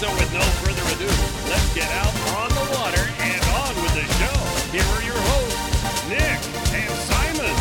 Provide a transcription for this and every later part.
So with no further ado, let's get out on the water and on with the show. Here are your hosts, Nick and Simon.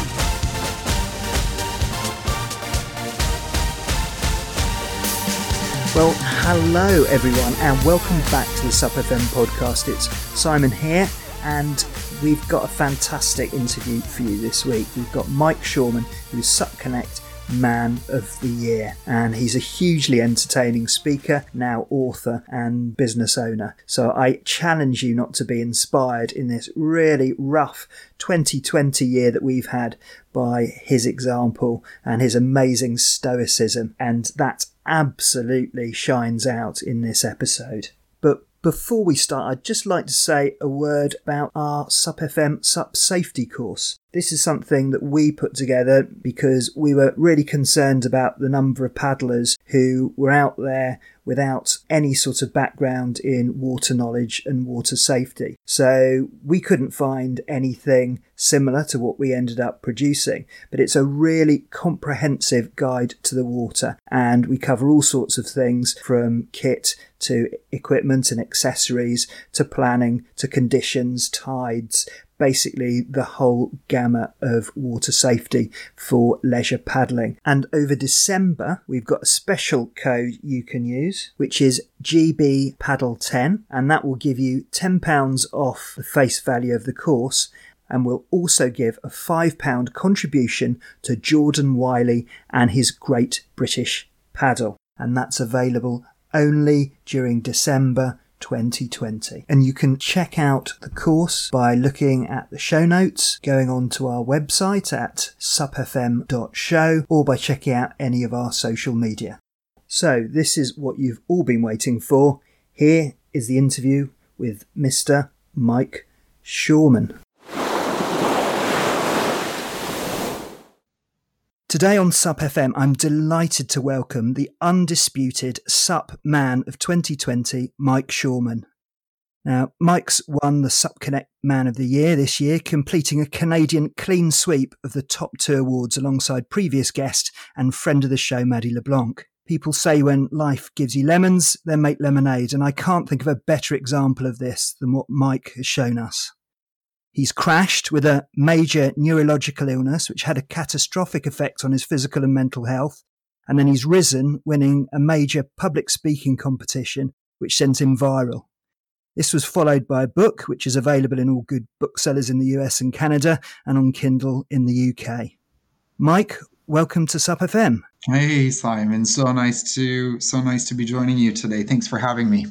Well, hello everyone, and welcome back to the SUP FM podcast. It's Simon here, and we've got a fantastic interview for you this week. We've got Mike Shoreman, who's SUP Connect Man of the Year, and he's a hugely entertaining speaker, now author and business owner. So I challenge you not to be inspired in this really rough 2020 year that we've had by his example and his amazing stoicism, and that absolutely shines out in this episode. But before we start, I'd just like to say a word about our SUPFM SUP safety course. This is something that we put together because we were really concerned about the number of paddlers who were out there without any sort of background in water knowledge and water safety. So we couldn't find anything similar to what we ended up producing, but it's a really comprehensive guide to the water and we cover all sorts of things from kit to equipment and accessories to planning to conditions, tides, basically the whole gamut of water safety for leisure paddling. And over December, we've got a special code you can use, which is GB Paddle 10, and that will give you £10 off the face value of the course. And will also give a £5 contribution to Jordan Wylie and his Great British Paddle. And that's available only during December 2020. And you can check out the course by looking at the show notes, going on to our website at supfm.show, or by checking out any of our social media. So, this is what you've all been waiting for. Here is the interview with Mr. Mike Shoreman. Today on SUP FM, I'm delighted to welcome the undisputed SUP man of 2020, Mike Shoreman. Now, Mike's won the SUP Connect Man of the Year this year, completing a Canadian clean sweep of the top two awards alongside previous guest and friend of the show, Maddie LeBlanc. People say when life gives you lemons, then make lemonade, and I can't think of a better example of this than what Mike has shown us. He's crashed with a major neurological illness, which had a catastrophic effect on his physical and mental health. And then he's risen, winning a major public speaking competition, which sent him viral. This was followed by a book, which is available in all good booksellers in the US and Canada and on Kindle in the UK. Mike, welcome to SUP FM. Hey Simon, so nice to so nice to be joining you today. Thanks for having me.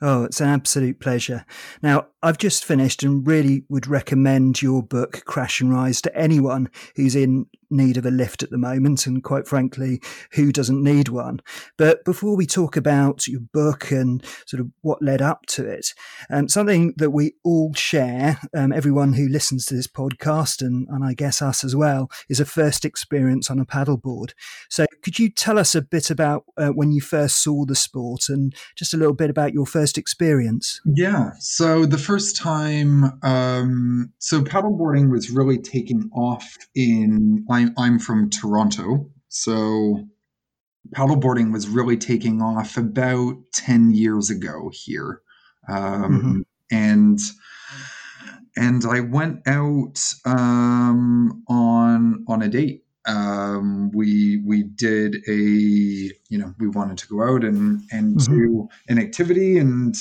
Oh, it's an absolute pleasure. Now, I've just finished and really would recommend your book, Crash and Rise, to anyone who's in need of a lift at the moment. And quite frankly, who doesn't need one? But before we talk about your book and sort of what led up to it, um, something that we all share, um, everyone who listens to this podcast, and, and I guess us as well, is a first experience on a paddleboard. So could you tell us a bit about uh, when you first saw the sport and just a little bit about your first experience? Yeah. So the first time, um, so paddleboarding was really taking off in. I'm I'm from Toronto, so paddleboarding was really taking off about ten years ago here, um, mm-hmm. and and I went out um, on on a date. Um, we we did a you know we wanted to go out and and mm-hmm. do an activity and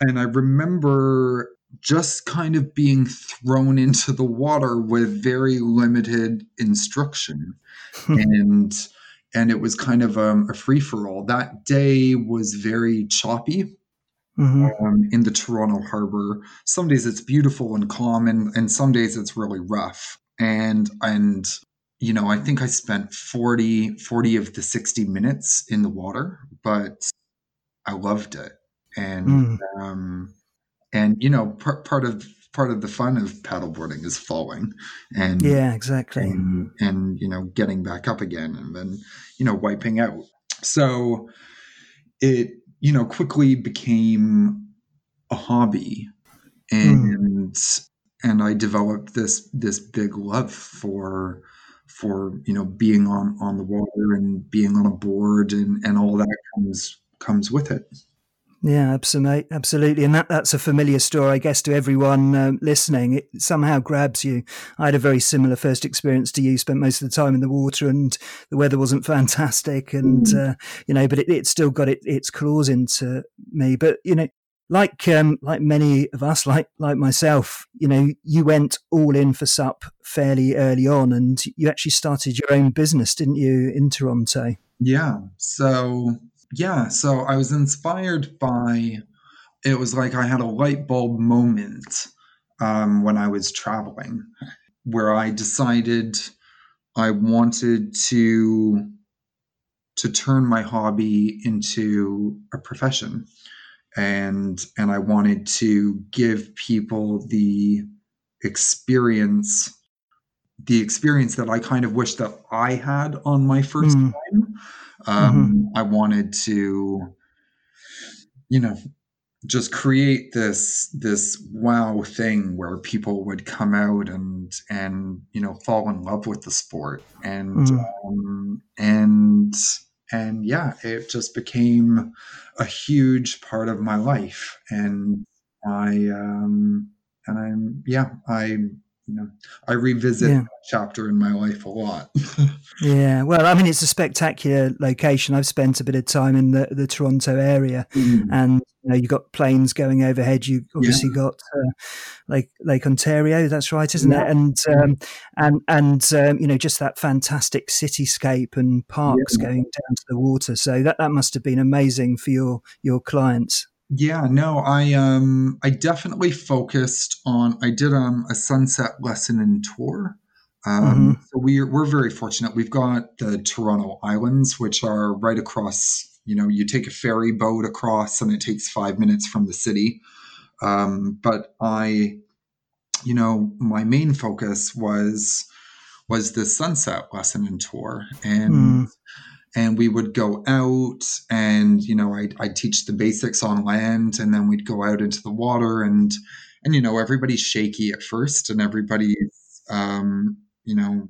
and I remember just kind of being thrown into the water with very limited instruction. And and it was kind of um, a free for all that day was very choppy mm-hmm. um, in the toronto harbor. Some days it's beautiful and calm and, and some days it's really rough. And and you know i think i spent 40 40 of the 60 minutes in the water but i loved it and mm. um, and you know part, part of part of the fun of paddleboarding is falling and yeah exactly and, and you know getting back up again and then you know wiping out so it you know quickly became a hobby hmm. and mm. and I developed this this big love for for you know being on on the water and being on a board and and all that comes comes with it. Yeah, absolutely, absolutely, and that that's a familiar story, I guess, to everyone um, listening. It somehow grabs you. I had a very similar first experience to you. Spent most of the time in the water, and the weather wasn't fantastic, and mm. uh, you know, but it, it still got it, its claws into me. But you know, like um, like many of us, like like myself, you know, you went all in for SUP fairly early on, and you actually started your own business, didn't you, in Toronto? Yeah. So yeah, so I was inspired by it was like I had a light bulb moment um, when I was traveling where I decided I wanted to to turn my hobby into a profession and and I wanted to give people the experience the experience that I kind of wish that I had on my first mm. time um, mm-hmm. I wanted to, you know, just create this this wow thing where people would come out and and you know fall in love with the sport and mm. um, and and yeah it just became a huge part of my life and i um and i'm yeah i you know, I revisit yeah. that chapter in my life a lot. yeah, well, I mean, it's a spectacular location. I've spent a bit of time in the, the Toronto area, mm. and you know, you've got planes going overhead. You obviously yeah. got uh, Lake Lake Ontario. That's right, isn't yeah. it? And um, and and um, you know, just that fantastic cityscape and parks going down to the water. So that that must have been amazing for your your clients. Yeah, no, I um I definitely focused on I did um a sunset lesson and tour. Um, mm-hmm. so we're we're very fortunate. We've got the Toronto Islands, which are right across. You know, you take a ferry boat across, and it takes five minutes from the city. Um, but I, you know, my main focus was was the sunset lesson and tour, and mm and we would go out and you know I'd, I'd, teach the basics on land and then we'd go out into the water and and you know everybody's shaky at first and everybody's um, you know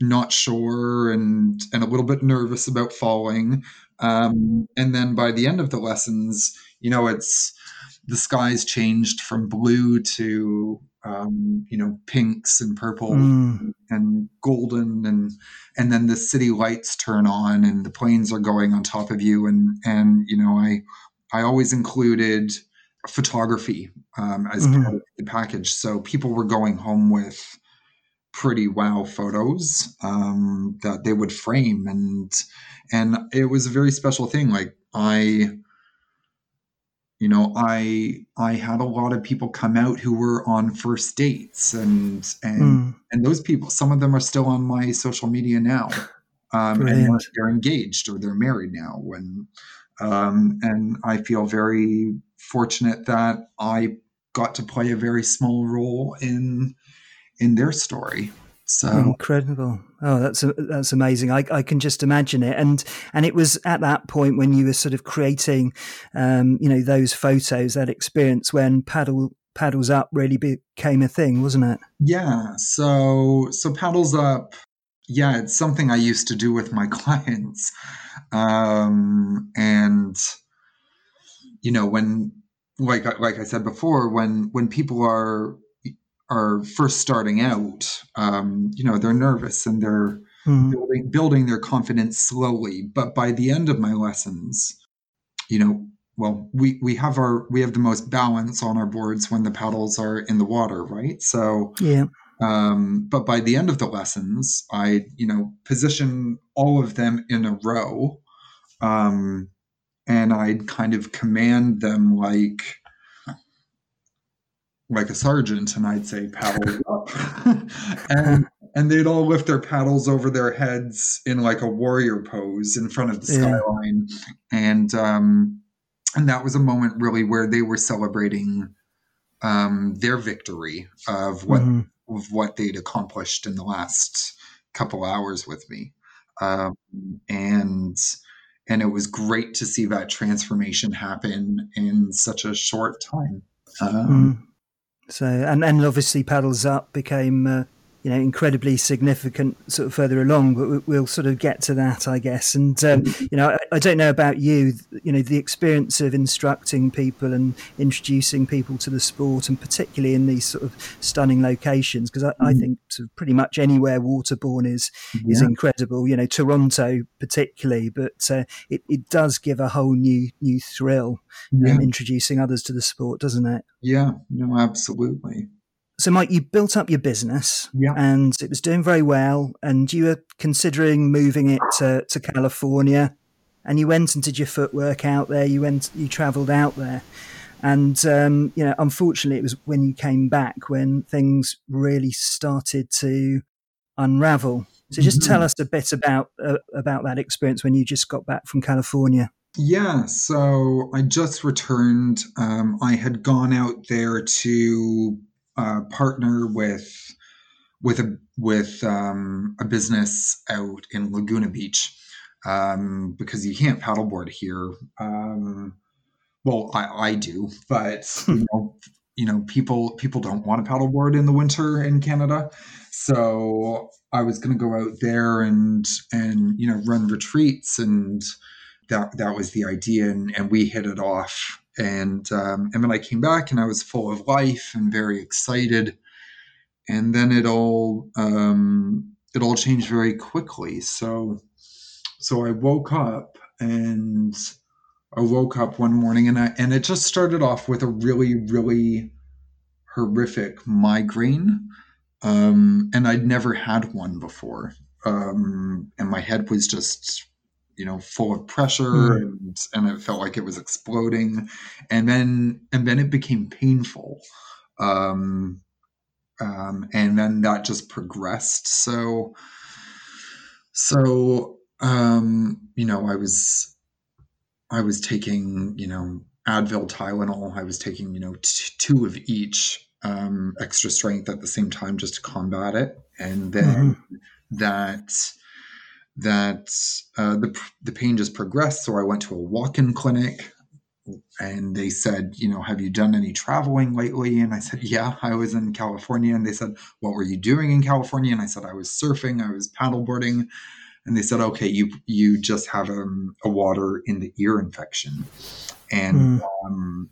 not sure and and a little bit nervous about falling. Um, and then by the end of the lessons you know it's the skies changed from blue to um, you know pinks and purple mm. and golden and and then the city lights turn on and the planes are going on top of you and and you know i i always included photography um, as mm-hmm. part of the package so people were going home with pretty wow photos um, that they would frame and and it was a very special thing like i you know i i had a lot of people come out who were on first dates and and mm. and those people some of them are still on my social media now um, and they're engaged or they're married now. When um, and i feel very fortunate that i got to play a very small role in in their story so incredible! Oh, that's that's amazing. I, I can just imagine it, and and it was at that point when you were sort of creating, um, you know, those photos, that experience when paddle paddles up really became a thing, wasn't it? Yeah. So so paddles up. Yeah, it's something I used to do with my clients, um, and you know when like like I said before, when when people are are first starting out, um, you know, they're nervous and they're mm. building, building their confidence slowly. But by the end of my lessons, you know, well, we, we have our we have the most balance on our boards when the paddles are in the water, right? So yeah. Um, but by the end of the lessons, I you know position all of them in a row, um, and I'd kind of command them like like a sergeant and I'd say paddle up. and and they'd all lift their paddles over their heads in like a warrior pose in front of the skyline. Yeah. And um and that was a moment really where they were celebrating um their victory of what mm-hmm. of what they'd accomplished in the last couple hours with me. Um and and it was great to see that transformation happen in such a short time. Um, mm so and and obviously paddles up became uh, you know incredibly significant sort of further along but we'll sort of get to that i guess and um, you know I, I, don't know about you you know the experience of instructing people and introducing people to the sport and particularly in these sort of stunning locations because I, mm-hmm. I, think sort of pretty much anywhere waterborne is yeah. is incredible you know toronto particularly but uh, it, it does give a whole new new thrill yeah. um, introducing others to the sport doesn't it yeah no absolutely so, Mike, you built up your business, yeah. and it was doing very well, and you were considering moving it to, to California, and you went and did your footwork out there. You went, you travelled out there, and um, you know, unfortunately, it was when you came back when things really started to unravel. So, just mm-hmm. tell us a bit about uh, about that experience when you just got back from California. Yeah, so I just returned. Um, I had gone out there to uh, partner with with a with um, a business out in Laguna Beach um, because you can't paddleboard here. Um, well, I, I do, but you know, you know, people people don't want to paddleboard in the winter in Canada, so I was going to go out there and and you know run retreats and that that was the idea and, and we hit it off and um, and then I came back and I was full of life and very excited. And then it all um, it all changed very quickly. So so I woke up and I woke up one morning and I and it just started off with a really really horrific migraine. Um, and I'd never had one before. Um, and my head was just you know full of pressure mm. and and it felt like it was exploding. And then and then it became painful. Um, um, and then that just progressed. So so um, you know i was i was taking you know advil tylenol. I was taking you know t- two of each um, extra strength at the same time just to combat it. And then mm-hmm. that that uh, the, the pain just progressed. So I went to a walk in clinic and they said, you know, have you done any traveling lately? And I said, yeah, I was in California. And they said, what were you doing in California? And I said, I was surfing, I was paddleboarding. And they said, okay, you you just have um, a water in the ear infection, and mm. um,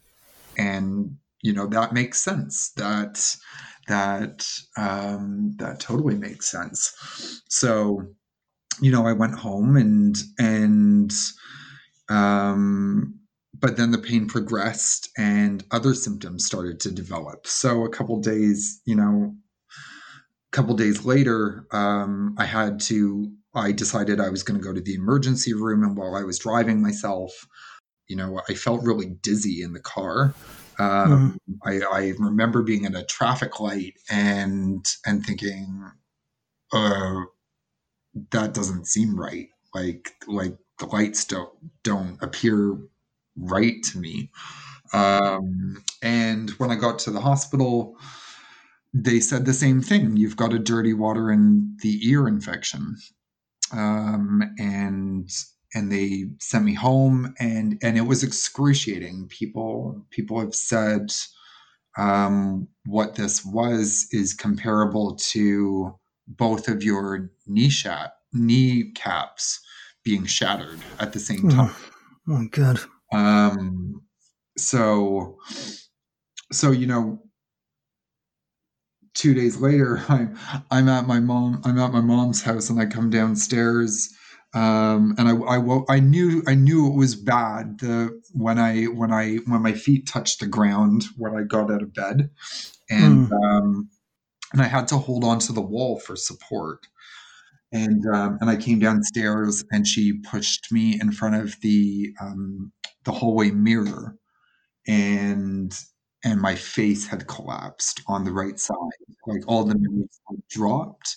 and you know that makes sense. That that um, that totally makes sense. So you know, I went home and and um, but then the pain progressed and other symptoms started to develop. So a couple days, you know, a couple days later, um, I had to. I decided I was going to go to the emergency room, and while I was driving myself, you know, I felt really dizzy in the car. Um, mm. I, I, remember being at a traffic light and and thinking, uh, that doesn't seem right. Like like the lights don't don't appear right to me. Um, and when I got to the hospital, they said the same thing. You've got a dirty water in the ear infection. Um, and and they sent me home and and it was excruciating. People people have said um, what this was is comparable to both of your knee shat, knee caps being shattered at the same time. Oh, my god. Um so so you know two days later I'm I'm at my mom I'm at my mom's house and I come downstairs um, and I, I, I knew I knew it was bad the when I when I when my feet touched the ground when I got out of bed and mm. um, and I had to hold on to the wall for support. And um, and I came downstairs, and she pushed me in front of the um, the hallway mirror, and and my face had collapsed on the right side, like all the mirrors had dropped,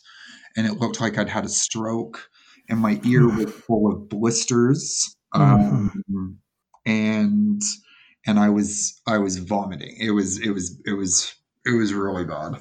and it looked like I'd had a stroke, and my ear was full of blisters, um, mm-hmm. and and I was I was vomiting. It was it was it was it was really bad.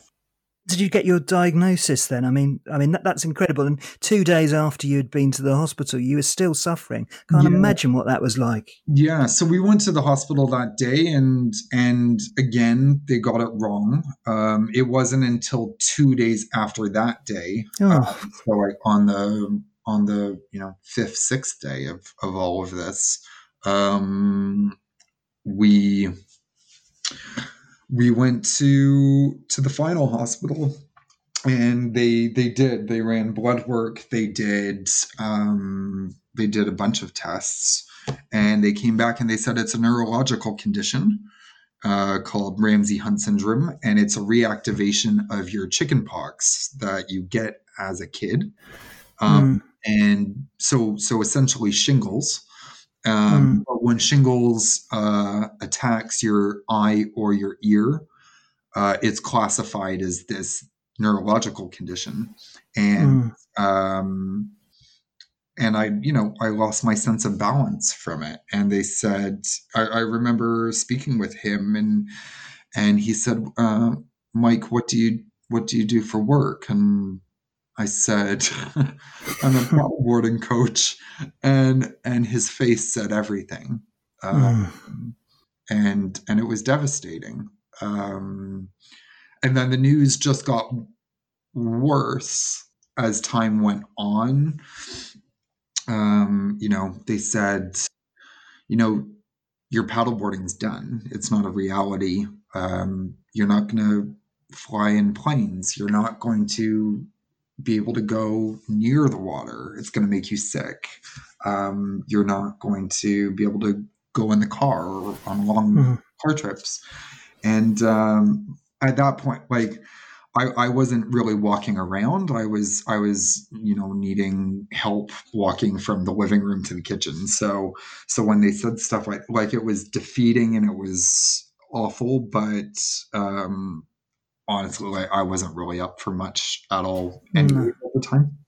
Did you get your diagnosis then? I mean, I mean that, that's incredible. And two days after you had been to the hospital, you were still suffering. Can't yeah. imagine what that was like. Yeah. So we went to the hospital that day, and and again they got it wrong. Um, it wasn't until two days after that day, oh. uh, so like on the on the you know fifth sixth day of of all of this, um, we we went to to the final hospital and they they did they ran blood work they did um, they did a bunch of tests and they came back and they said it's a neurological condition uh, called Ramsay Hunt syndrome, and it's a reactivation of your chicken pox that you get as a kid. Um, mm. And so, so essentially, shingles. Um, mm. But when shingles uh, attacks your eye or your ear, uh, it's classified as this neurological condition, and mm. um, and I, you know, I lost my sense of balance from it. And they said, I, I remember speaking with him, and and he said, uh, Mike, what do you what do you do for work? And I said, I'm a paddleboarding coach, and and his face said everything, um, and and it was devastating. Um, and then the news just got worse as time went on. Um, you know, they said, you know, your paddleboarding's done. It's not a reality. Um, you're not going to fly in planes. You're not going to be able to go near the water. It's going to make you sick. Um, you're not going to be able to go in the car or on long mm-hmm. car trips. And um, at that point, like I, I wasn't really walking around. I was I was you know needing help walking from the living room to the kitchen. So so when they said stuff like like it was defeating and it was awful, but um, honestly, like, I wasn't really up for much at all anyway mm. at the time.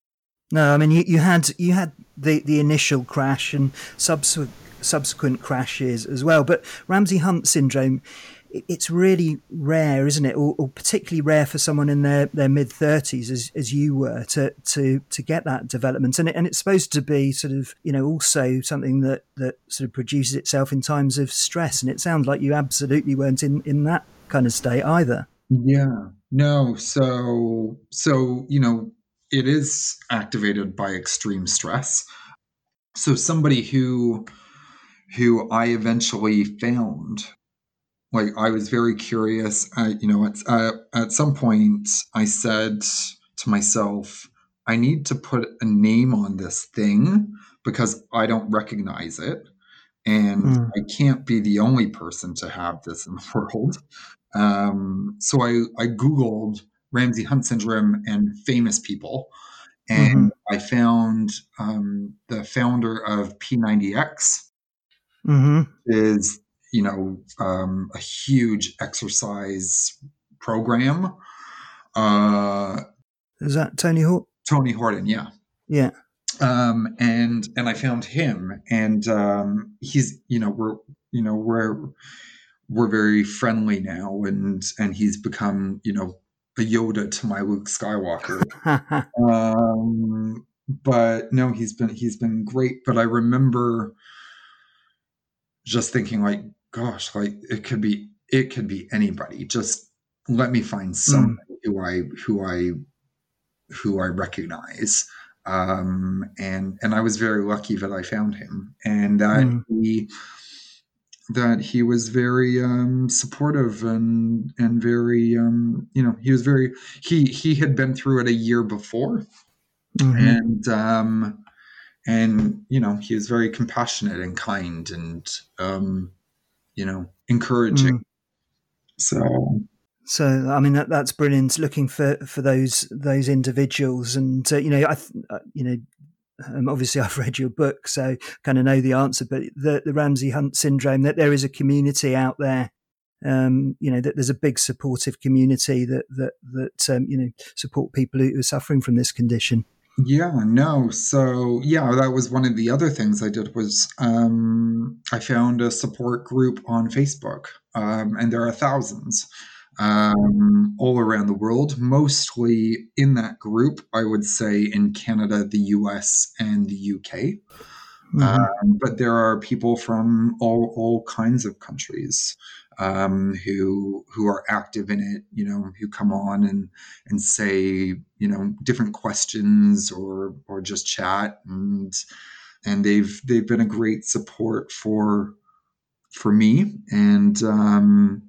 No, I mean you, you had you had the, the initial crash and subsequent subsequent crashes as well, but Ramsay Hunt syndrome it's really rare, isn't it, or, or, particularly rare for someone in their, their mid thirties, as, as you were, to to to get that development, and it, and it's supposed to be sort of you know also something that that sort of produces itself in times of stress, and it sounds like you absolutely weren't in in that kind of state either. Yeah. No. So, so, you know, it is activated by extreme stress. So somebody who, who I eventually found, like I was very curious. I, you know, at, uh, at some point I said to myself, I need to put a name on this thing because I don't recognize it. And mm. I can't be the only person to have this in the world. Um, so I, I Googled Ramsay Hunt syndrome and famous people, and mm-hmm. I found um, the founder of P90X mm-hmm. is you know um, a huge exercise program. Uh, is that Tony Horton? Tony Horton, yeah, yeah. Um, and and I found him, and um, he's you know we're you know we're we're very friendly now, and and he's become you know a Yoda to my Luke Skywalker. um, but no, he's been he's been great. But I remember just thinking like, gosh, like it could be it could be anybody. Just let me find somebody mm. who I who I who I recognize. Um, and and I was very lucky that I found him, and that mm. he that he was very um, supportive and and very um, you know he was very he he had been through it a year before mm-hmm. and um, and you know he was very compassionate and kind and um, you know encouraging mm. so so I mean that, that's brilliant. Looking for, for those those individuals, and uh, you know I uh, you know um, obviously I've read your book, so kind of know the answer. But the, the Ramsay Hunt syndrome, that there is a community out there. Um, you know that there's a big supportive community that that that um, you know support people who are suffering from this condition. Yeah, no. So yeah, that was one of the other things I did was um, I found a support group on Facebook, um, and there are thousands. Um, all around the world, mostly in that group, I would say in Canada, the US, and the UK. Mm-hmm. Um, but there are people from all, all kinds of countries um, who who are active in it, you know, who come on and and say, you know, different questions or or just chat and and they've they've been a great support for for me and um,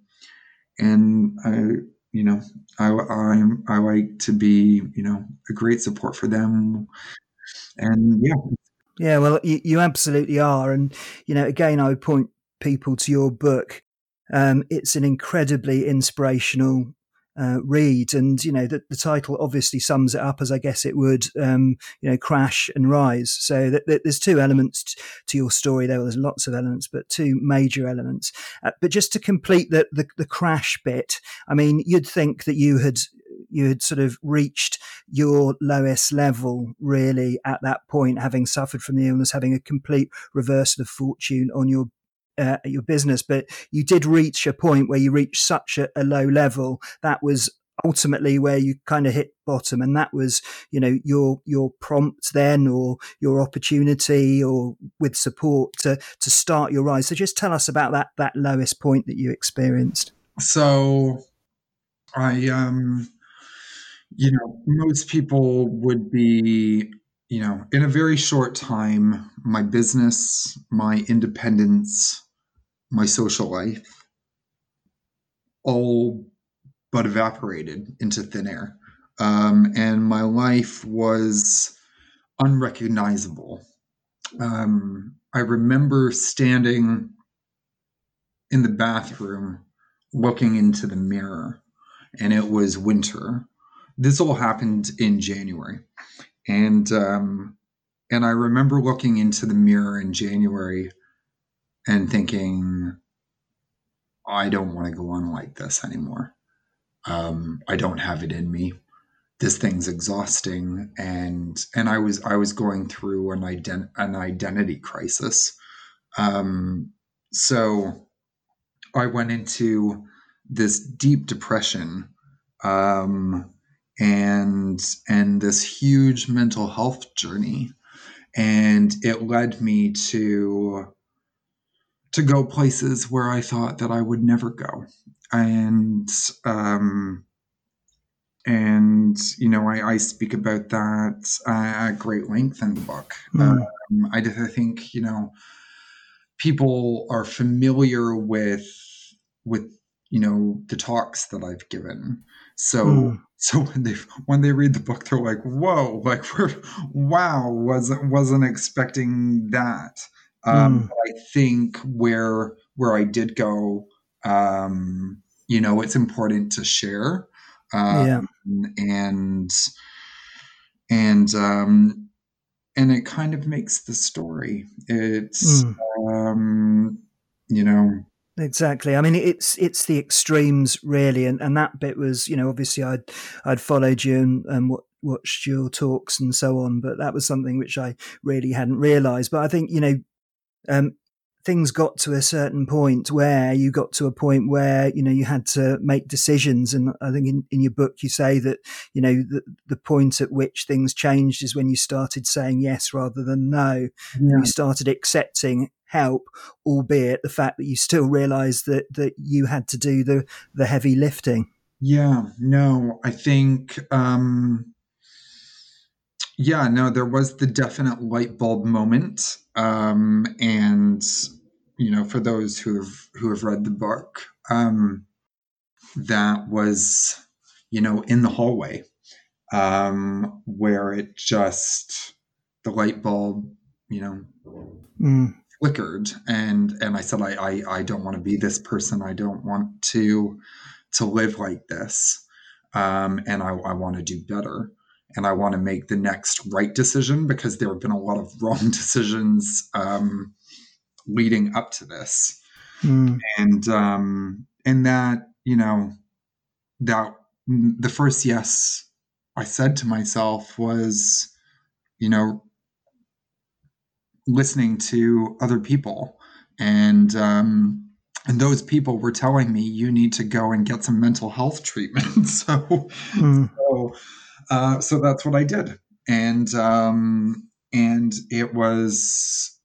and I you know I I I like to be you know a great support for them. And yeah. Yeah well you, you absolutely are. And you know again I would point people to your book. Um, it's an incredibly inspirational uh, read. And, you know, the, the, title obviously sums it up as I guess it would, um, you know, crash and rise. So th- th- there's two elements t- to your story there. Well, there's lots of elements, but two major elements. Uh, but just to complete the, the, the crash bit, I mean, you'd think that you had you had sort of reached your lowest level really at that point, having suffered from the illness, having a complete reversal of fortune on your uh, your business, but you did reach a point where you reached such a, a low level. That was ultimately where you kind of hit bottom and that was you know your your prompt then or your opportunity or with support to to start your rise. So just tell us about that that lowest point that you experienced. So i um you know most people would be you know in a very short time my business my independence my social life all but evaporated into thin air. Um, and my life was unrecognizable. Um, I remember standing in the bathroom looking into the mirror, and it was winter. This all happened in January. And um, and I remember looking into the mirror in January and thinking, I don't want to go on like this anymore. Um, I don't have it in me. This thing's exhausting, and and I was I was going through an ident- an identity crisis. Um, so I went into this deep depression um, and and this huge mental health journey, and it led me to to go places where I thought that I would never go. And, um, and you know, I, I speak about that uh, at great length in the book. Mm. Um, I, I think you know people are familiar with with you know the talks that I've given. So mm. so when they when they read the book, they're like, "Whoa! Like, wow! wasn't wasn't expecting that." Um, mm. I think where where I did go, um, you know, it's important to share. Um, yeah. And and um, and it kind of makes the story. It's mm. um, you know Exactly. I mean, it's it's the extremes really, and, and that bit was, you know, obviously I'd I'd followed you and, and watched your talks and so on, but that was something which I really hadn't realised. But I think you know, um, things got to a certain point where you got to a point where you know you had to make decisions. And i think in, in your book you say that you know the, the point at which things changed is when you started saying yes rather than no. Yeah. you started accepting help albeit the fact that you still realized that that you had to do the the heavy lifting. Yeah. No i think um yeah, no, there was the definite light bulb moment, um, and you know, for those who have who have read the book, um, that was you know in the hallway um, where it just the light bulb, you know, mm. flickered, and and I said, I, I I don't want to be this person. I don't want to to live like this, um, and I, I want to do better and I want to make the next right decision because there have been a lot of wrong decisions um, leading up to this, mm. and um, and that you know that the first yes I said to myself was, you know, listening to other people and um, and those people were telling me you need to go and get some mental health treatment. so, mm. so, uh, so that's what I did, and um, and it was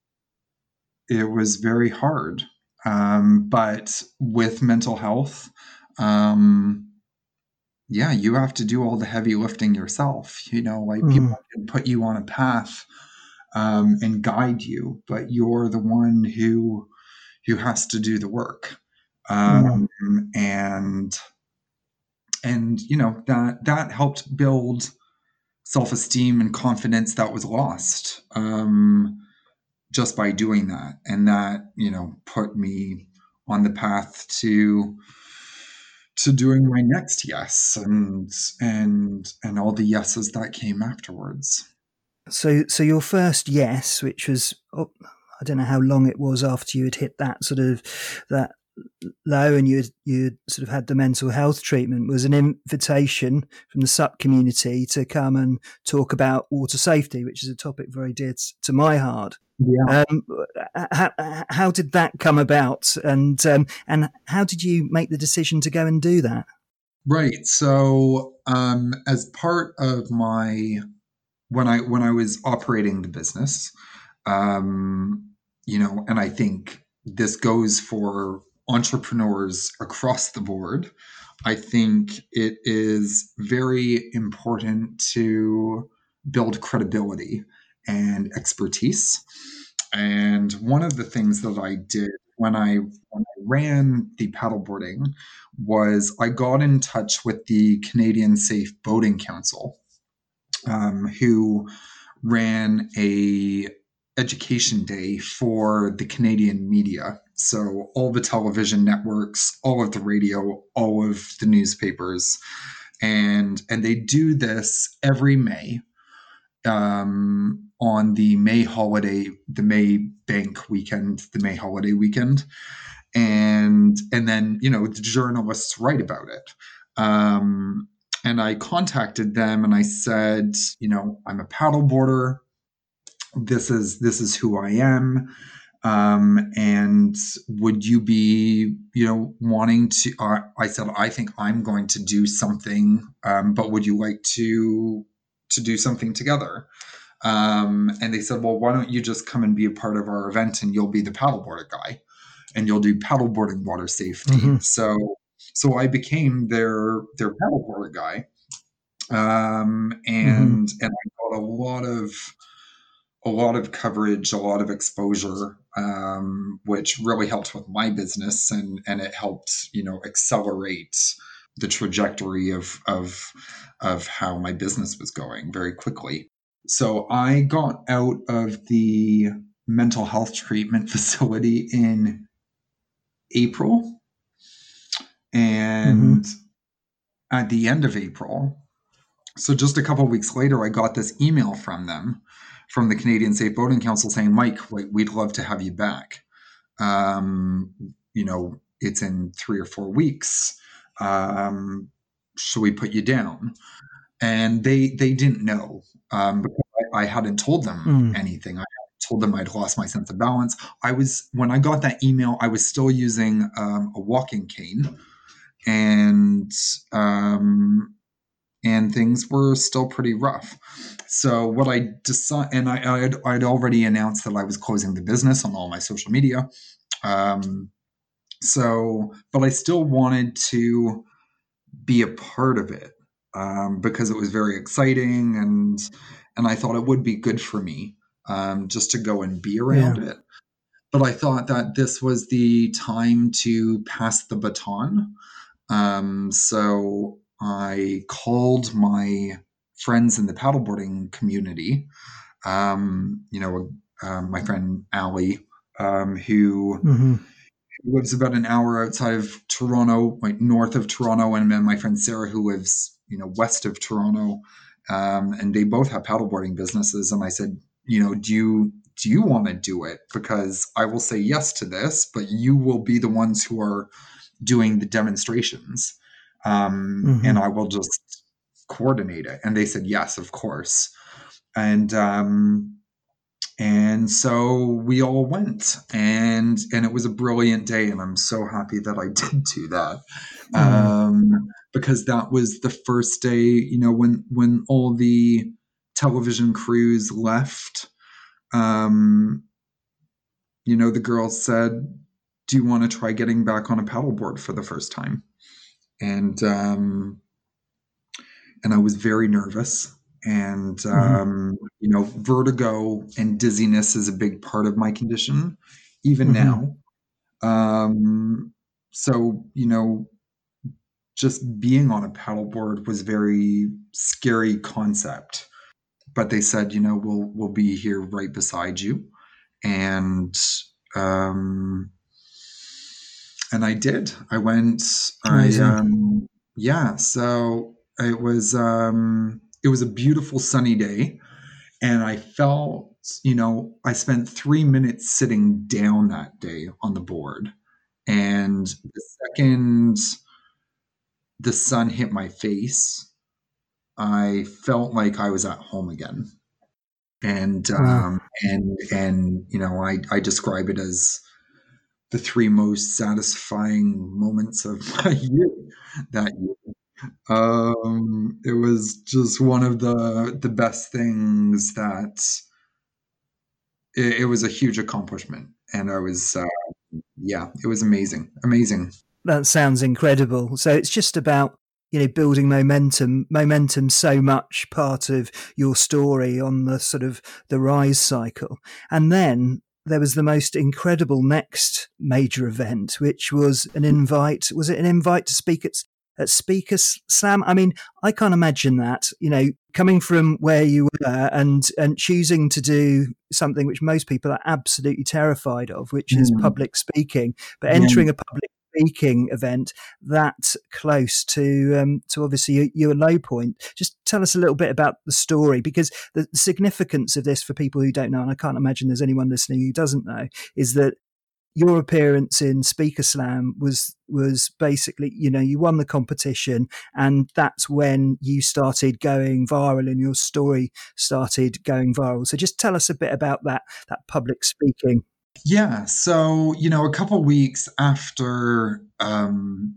it was very hard. Um, but with mental health, um, yeah, you have to do all the heavy lifting yourself. You know, like mm. people can put you on a path um, and guide you, but you're the one who who has to do the work. Um, mm. And and you know that that helped build self esteem and confidence that was lost um, just by doing that, and that you know put me on the path to to doing my next yes and and and all the yeses that came afterwards. So so your first yes which was oh, i don't know how long it was after you had hit that sort of that low and you you sort of had the mental health treatment was an invitation from the sup community to come and talk about water safety which is a topic very dear to my heart yeah. Um, how, how, did that come about, and um, and how did you make the decision to go and do that? Right. So, um, as part of my when I when I was operating the business, um, you know, and I think this goes for entrepreneurs across the board. I think it is very important to build credibility and expertise. And one of the things that I did when I when I ran the paddleboarding was I got in touch with the Canadian Safe Boating Council, um, who ran a education day for the Canadian media. So all the television networks, all of the radio, all of the newspapers, and and they do this every May um, on the May holiday, the May bank weekend, the May holiday weekend, and and then you know the journalists write about it. Um, and I contacted them and I said, you know, I'm a paddleboarder. This is this is who I am. Um, and would you be, you know, wanting to? Uh, I said, I think I'm going to do something, um, but would you like to to do something together. Um, and they said, well, why don't you just come and be a part of our event and you'll be the paddleboarder guy and you'll do paddleboarding water safety. Mm-hmm. So, so I became their, their paddleboarder guy. Um, and, mm-hmm. and I got a lot of, a lot of coverage, a lot of exposure, um, which really helped with my business and, and it helped, you know, accelerate, the trajectory of of of how my business was going very quickly. So I got out of the mental health treatment facility in April. And mm-hmm. at the end of April, so just a couple weeks later, I got this email from them, from the Canadian Safe Boating Council saying, Mike, we'd love to have you back. Um, you know, it's in three or four weeks um, should we put you down? And they they didn't know um, because I, I, hadn't told them mm. anything. I told them I'd lost my sense of balance. I was when I got that email, I was still using um, a walking cane, and um, and things were still pretty rough. So what I decided, and I I'd, I'd, already announced that I was closing the business on all my social media. Um, so, but I still wanted to be a part of it um, because it was very exciting and and I thought it would be good for me um, just to go and be around yeah. it. But I thought that this was the time to pass the baton. Um, so I called my friends in the paddleboarding community. Um, you know, uh, my friend Allie, um, who. Mm-hmm lives about an hour outside of Toronto, like north of Toronto, and then my friend Sarah, who lives, you know, west of Toronto, um, and they both have paddleboarding businesses. And I said, you know, do you do you want to do it? Because I will say yes to this, but you will be the ones who are doing the demonstrations, um, mm-hmm. and I will just coordinate it. And they said yes, of course. And um, and so we all went and and it was a brilliant day and i'm so happy that i did do that mm. um, because that was the first day you know when when all the television crews left um, you know the girls said do you want to try getting back on a paddleboard for the first time and um, and i was very nervous and mm-hmm. um, you know vertigo and dizziness is a big part of my condition even mm-hmm. now um, so you know just being on a paddleboard was very scary concept but they said you know we'll we'll be here right beside you and um and i did. I went Amazing. i um yeah so it was um it was a beautiful sunny day. And i felt you know i spent three minutes sitting down that day on the board. And the second the sun hit my face i felt like i was at home again. And um and and you know i i describe it as the three most satisfying moments of my year that year um, it was just one of the the best things that it, it was a huge accomplishment, and I was uh, yeah, it was amazing, amazing. That sounds incredible. So it's just about you know building momentum momentum so much part of your story on the sort of the rise cycle and then there was the most incredible next major event which was an invite was it an invite to speak at at Speaker Slam. I mean, I can't imagine that, you know, coming from where you were and, and choosing to do something which most people are absolutely terrified of, which mm. is public speaking, but entering a public speaking event that close to um, to obviously your, low point. Just tell us a little bit about the story because the significance of this for people who don't know, and I can't imagine there's anyone listening who doesn't know, is that your appearance in Speaker Slam was was basically, you know, you won the competition, and that's when you started going viral, and your story started going viral. So, just tell us a bit about that that public speaking. Yeah, so you know, a couple weeks after um,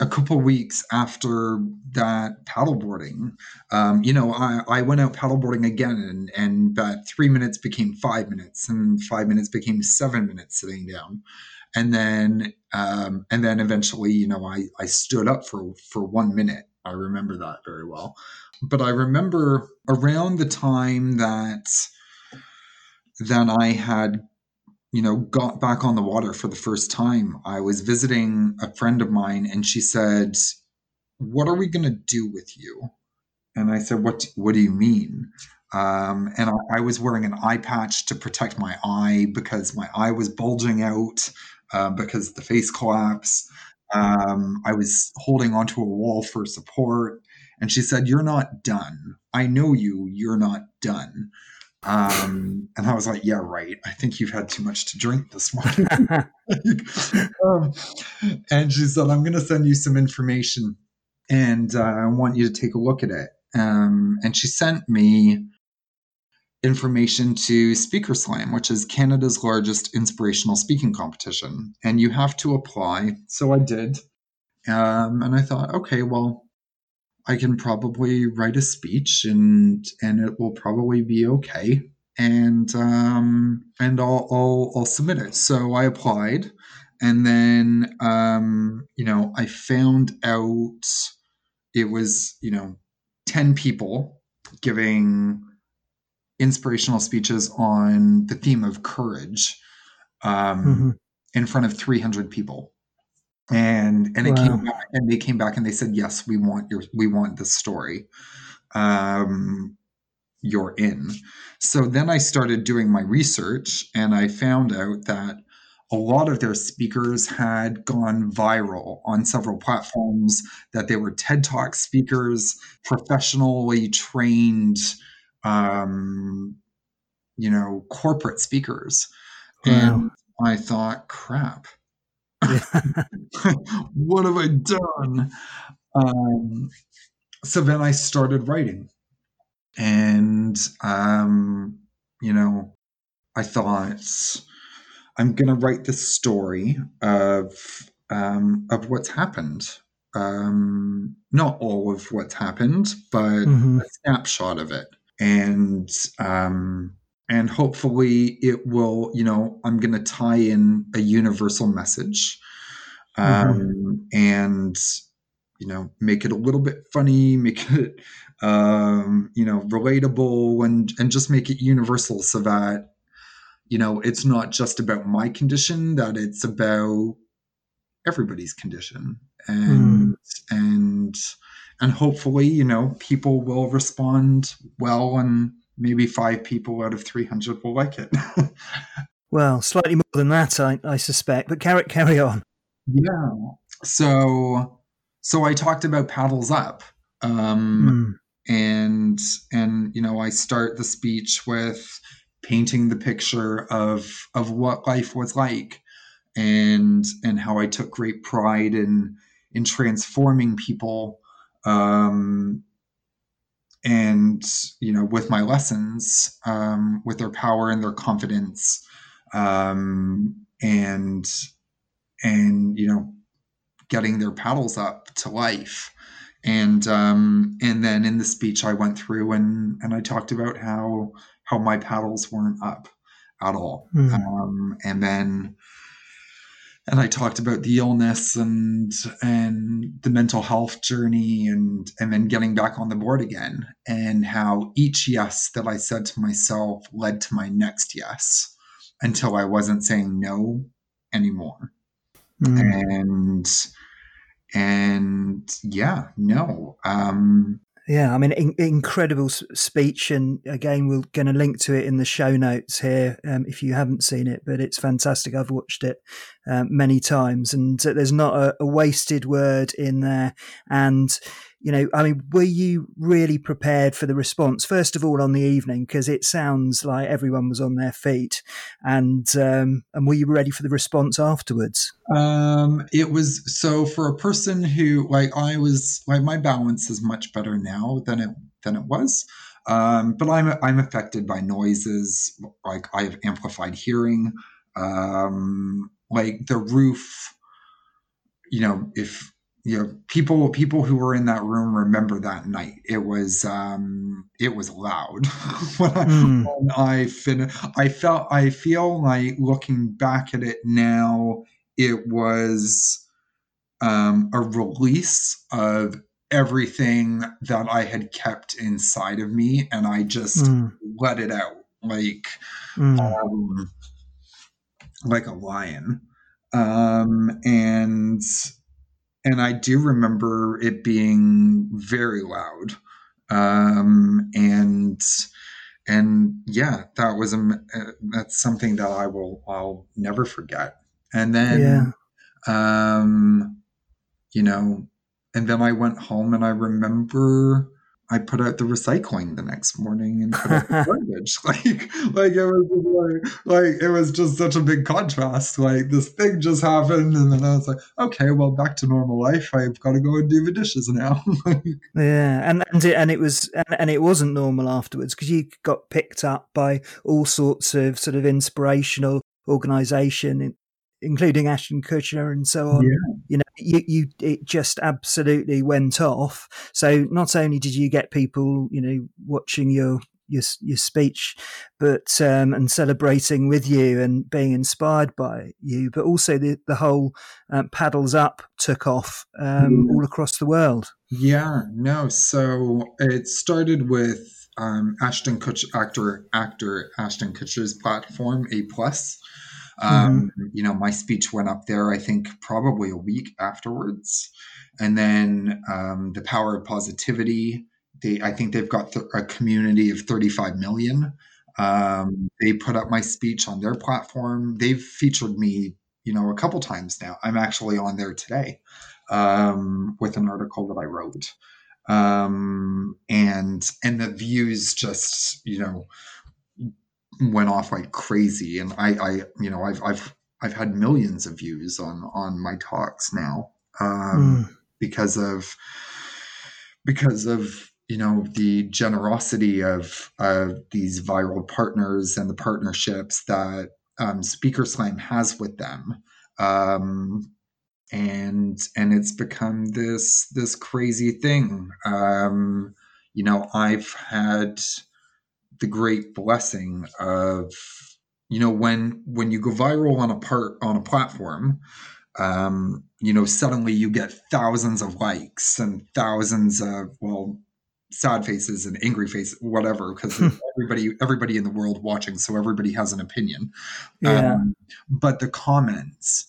a couple weeks after that paddleboarding, um, you know, I, I went out paddleboarding again, and, and that three minutes became five minutes, and five minutes became seven minutes sitting down, and then um, and then eventually, you know, I I stood up for for one minute. I remember that very well, but I remember around the time that that I had you know, got back on the water for the first time, I was visiting a friend of mine and she said, What are we going to do with you? And I said, What, what do you mean? Um, and I, I, was wearing an eye patch to protect my eye because my eye was bulging out uh, because the face collapse. Um, I was holding onto a wall for support. And she said, You're not done. I know you. You're not done. Um, and I was like, yeah, right. I think you've had too much to drink this morning. um, and she said, I'm going to send you some information and uh, I want you to take a look at it. Um, and she sent me information to Speaker Slam, which is Canada's largest inspirational speaking competition. And you have to apply. So I did. Um, and I thought, okay, well, I can probably write a speech and and it will probably be okay and um, and I'll, I'll I'll submit it. So I applied, and then um, you know I found out it was you know ten people giving inspirational speeches on the theme of courage um, mm-hmm. in front of three hundred people and and it wow. came back and they came back and they said yes we want your we want this story um you're in so then i started doing my research and i found out that a lot of their speakers had gone viral on several platforms that they were ted talk speakers professionally trained um you know corporate speakers wow. and i thought crap what have I done? Um, so then I started writing, and um, you know, I thought I'm going to write this story of um, of what's happened. Um, not all of what's happened, but Mhm. a snapshot of it, and um, and hopefully it will. You know, I'm going to tie in a universal message, um, and you know, make it a little bit funny, make it um, you know relatable, and and just make it universal so that you know it's not just about my condition that it's about everybody's condition and and and hopefully you know people will respond well and maybe five people out of 300 will like it Well, slightly more than that, I, I suspect. But carry carry on. yeah so so i talked about paddles up um Mm. and and you know i start the speech with painting the picture of of what life was like and and how i took great pride in in transforming people um and you know with my lessons um with their power and their confidence um and and you know getting their paddles up to life and um and then in the speech i went through and and i talked about how how my paddles weren't up at all Mm. um and then and i talked about the illness and and the mental health journey and and then getting back on the board again and how each yes that i said to myself led to my next yes until i wasn't saying no anymore Mm. and and yeah no um Yeah, I mean, in, incredible speech, and again, we're going to link to it in the show notes here um, if you haven't seen it. But it's fantastic. I've watched it um, many times, and uh, there's not a, a wasted word in there. And you know, I mean, were you really prepared for the response? First of all, on the evening, because it sounds like everyone was on their feet, and um, and were you ready for the response afterwards? Um, it was so for a person who like I was like my balance is much better now than it than it was. Um, but I'm I'm affected by noises. Like I have amplified hearing. Um, like the roof. You know, if you know people people who were in that room remember that night. It was um, it was loud when I Mm. when I fin- I felt I feel like looking back at it now it was um, a release of everything that I had kept inside of me, and I just Mm. let it out like Mm. um, like a lion. Um, and and I do remember it being very loud. Um, and and yeah, that was a uh, that's something that I will I'll never forget. And then Yeah. um, you know, and then I went home and I remember I put out the recycling the next morning and put out the garbage. Like, like it was just like, like it was just such a big contrast. Like this thing just happened, and then I was like, okay, well, back to normal life. I've got to go and do the dishes now. Yeah, and and it, and it was and, and it wasn't normal afterwards because you got picked up by all sorts of sort of inspirational organisation, including Ashton Kutcher and so on. Yeah. You know, you you it just absolutely went off. So not only did you get people, you know, watching your your your speech, but um, and celebrating with you and being inspired by you, but also the the whole um, paddles up took off um, Yeah. all across the world. Yeah, no. So it started with um, Ashton Kutcher, actor actor Ashton Kutcher's platform, A plus. Um, You know, my speech went up there. I think probably a week afterwards, and then um, the power of positivity. They, I think they've got th- a community of 35 million. Um, they put up my speech on their platform. They've featured me, you know, a couple times now. I'm actually on there today um, with an article that I wrote, um, and and the views just you know went off like crazy. And I, I you know, I've I've I've had millions of views on on my talks now um, Mm. because of because of you know the generosity of of these viral partners and the partnerships that um, Speaker Slam has with them. Um, and and it's become this this crazy thing. Um, you know, I've had the great blessing of you know when when you go viral on a part on a platform um, you know suddenly you get thousands of likes and thousands of well sad faces and angry faces whatever because everybody everybody in the world watching so everybody has an opinion. Yeah. um, but the comments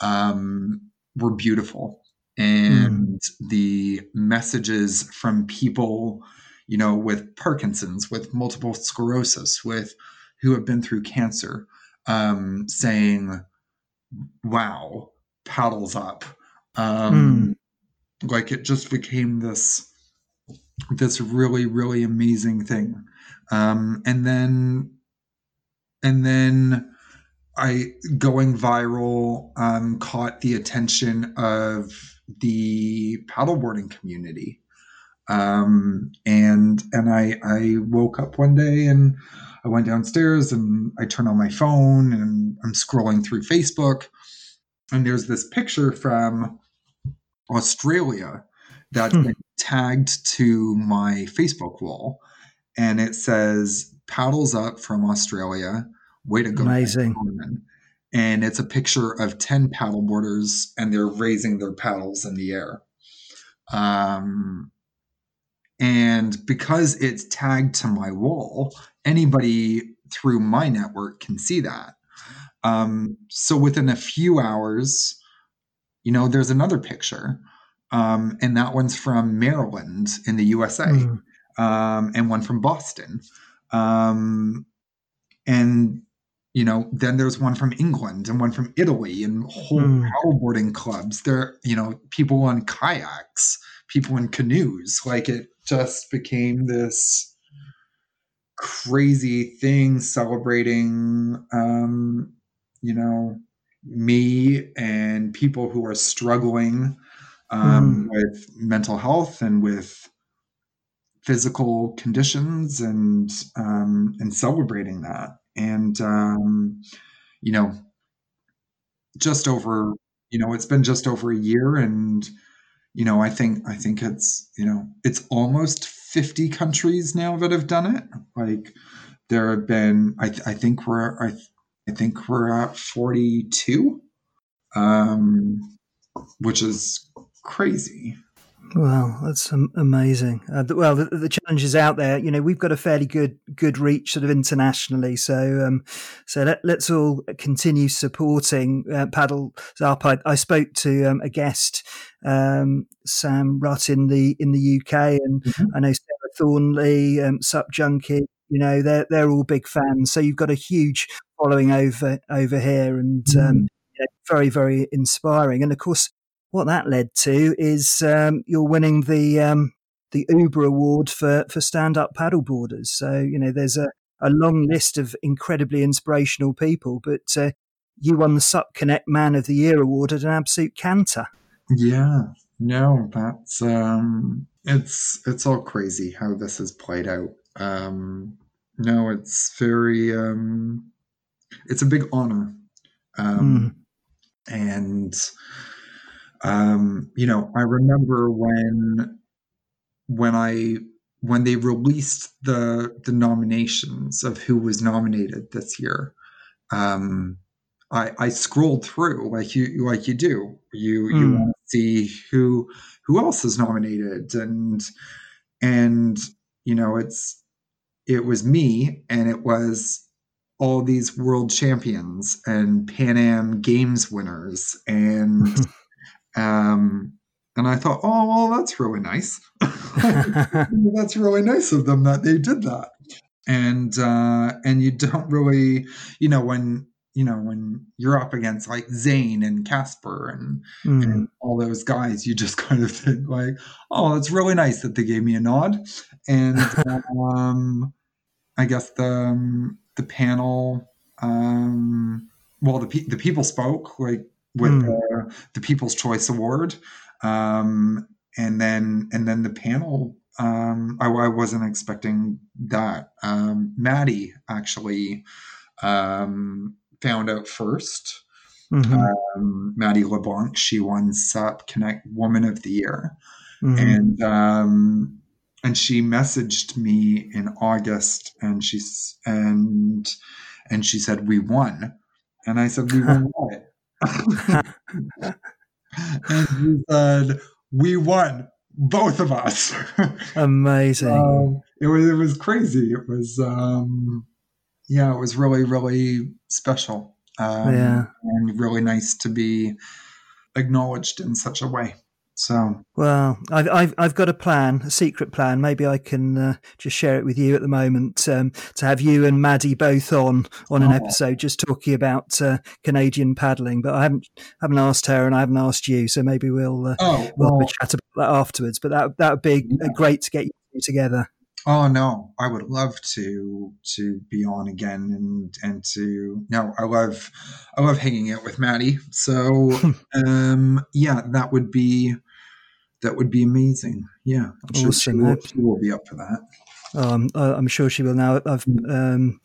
um, were beautiful. And the messages from people you know with parkinson's with multiple sclerosis with who have been through cancer um, saying wow paddles up. Um, like it just became this this really really amazing thing. Um, and then and then I going viral um, caught the attention of the paddleboarding community, um, and and I I woke up one day and I went downstairs and I turned on my phone and I'm scrolling through Facebook, and there's this picture from Australia that's Hmm. been tagged to my Facebook wall, and it says "Paddles up from Australia." Way to go, Amazing. And it's a picture of 10 paddleboarders and they're raising their paddles in the air. Um, and because it's tagged to my wall, anybody through my network can see that. Um, so within a few hours, you know, there's another picture. Um, and that one's from Maryland in the USA Mm. um, and one from Boston. Um, and you know, then there's one from England and one from Italy and whole Mm. paddleboarding clubs. There, you know, people on kayaks, people in canoes. Like it just became this crazy thing celebrating, um, you know, me and people who are struggling um, with mental health and with physical conditions and um, and celebrating that. And um, you know just over you know it's been just over a year and you know i think i think it's you know it's almost 50 countries now that have done it. Like there have been i, I think we're I, I think we're at 42 um which is crazy Well, that's amazing. Uh, well, the, the challenges out there, you know, we've got a fairly good good reach sort of internationally. So, um, so let, let's all continue supporting uh, Paddle Up. I, I spoke to um, a guest, um, Sam Rutt in the in the UK, and Mhm. I know Sarah Thornley, um, Sup Junkie. You know, they're they're all big fans. So you've got a huge following over over here, and um, yeah, very very inspiring. And of course, what that led to is um, you're winning the um, the Uber Award for for stand up paddleboarders. So you know there's a, a long list of incredibly inspirational people, but uh, you won the Sup Connect Man of the Year award at an absolute canter. Yeah, no, that's um it's it's all crazy how this has played out. Um no, it's very um it's a big honor. Um and um you know, I remember when when I when they released the the nominations of who was nominated this year. Um I, I scrolled through like you like you do. You you Mm. want to see who who else is nominated and and you know it's it was me and it was all these world champions and Pan Am Games winners and um and I thought, oh well, that's really nice. that's really nice of them that they did that. And uh and you don't really, you know, when you know when you're up against like Zane and Casper and Mm. and all those guys, you just kind of think like, oh, it's really nice that they gave me a nod. And um, I guess the um, the panel, um, well, the pe- the people spoke like with Mm. the, the People's Choice Award, um, and then and then the panel um, I, I, wasn't expecting that. Um, Maddie actually um, found out 1st mm-hmm. um, Maddie LeBlanc, she won SUP Connect Woman of the Year, mm-hmm. and um, and she messaged me in August, and she's and and she said we won, and I said we won what? and he said we won both of us. Amazing. Um, it was it was crazy. It was um, yeah, it was really really special. Um, yeah, and really nice to be acknowledged in such a way. So well, I've I've I've got a plan, a secret plan. Maybe I can uh, just share it with you at the moment um, to have you and Maddie both on on an oh. episode, just talking about uh, Canadian paddling. But I haven't haven't asked her, and I haven't asked you, so maybe we'll uh, oh, we'll chat about that afterwards. But that that would be yeah. great to get you together. Oh no, I would love to to be on again and and to no, I love I love hanging out with Maddie. So um yeah, that would be that would be amazing. Yeah, I'm sure awesome. she, will, she will be up for that. Um, I'm sure she will now. I've, um,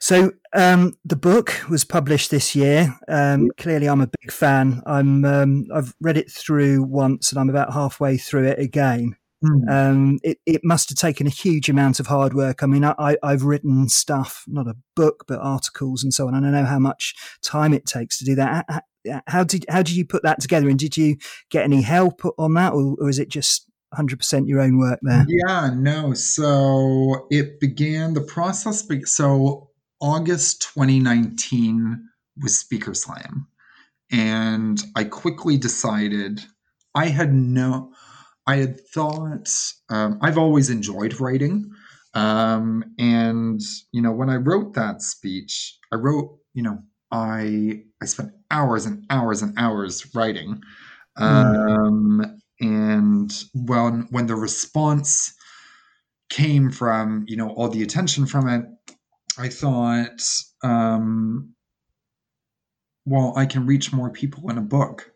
so um, the book was published this year. Um, clearly, I'm a big fan. I'm um, I've read it through once, and I'm about halfway through it again. Mm. Um, it, it must have taken a huge amount of hard work. I mean, I, I've written stuff, not a book, but articles and so on, and I know how much time it takes to do that. How, how did how did you put that together, and did you get any help on that, or, or is it just 100% your own work there? Yeah, no. So it began the process. So August 2019 was Speaker Slam, and I quickly decided I had no I had thought um, I've always enjoyed writing, um, and you know when I wrote that speech, I wrote you know I I spent hours and hours and hours writing, hmm. um, and when when the response came from you know all the attention from it, I thought, um, well, I can reach more people in a book,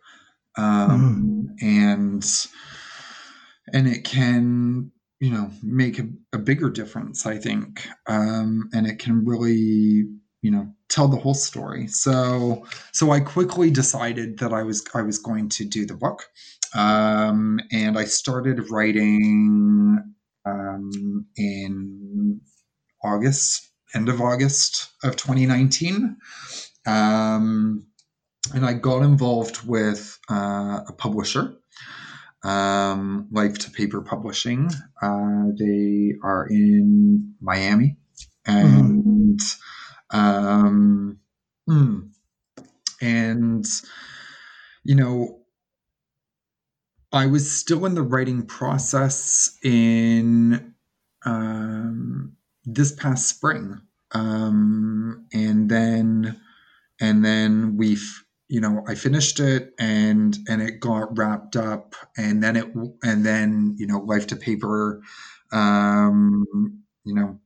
um, mm. and and it can you know make a, a bigger difference i think um, and it can really you know tell the whole story. So so i quickly decided that i was i was going to do the book um, and i started writing um, in august end of august of 2019 um, and i got involved with uh, a publisher um, Life to Paper Publishing. Uh, they are in Miami, and mm-hmm. um, mm, and you know, I was still in the writing process in um, this past spring, um, and then and then we've you know i finished it and and it got wrapped up and then it and then you know life to paper um you know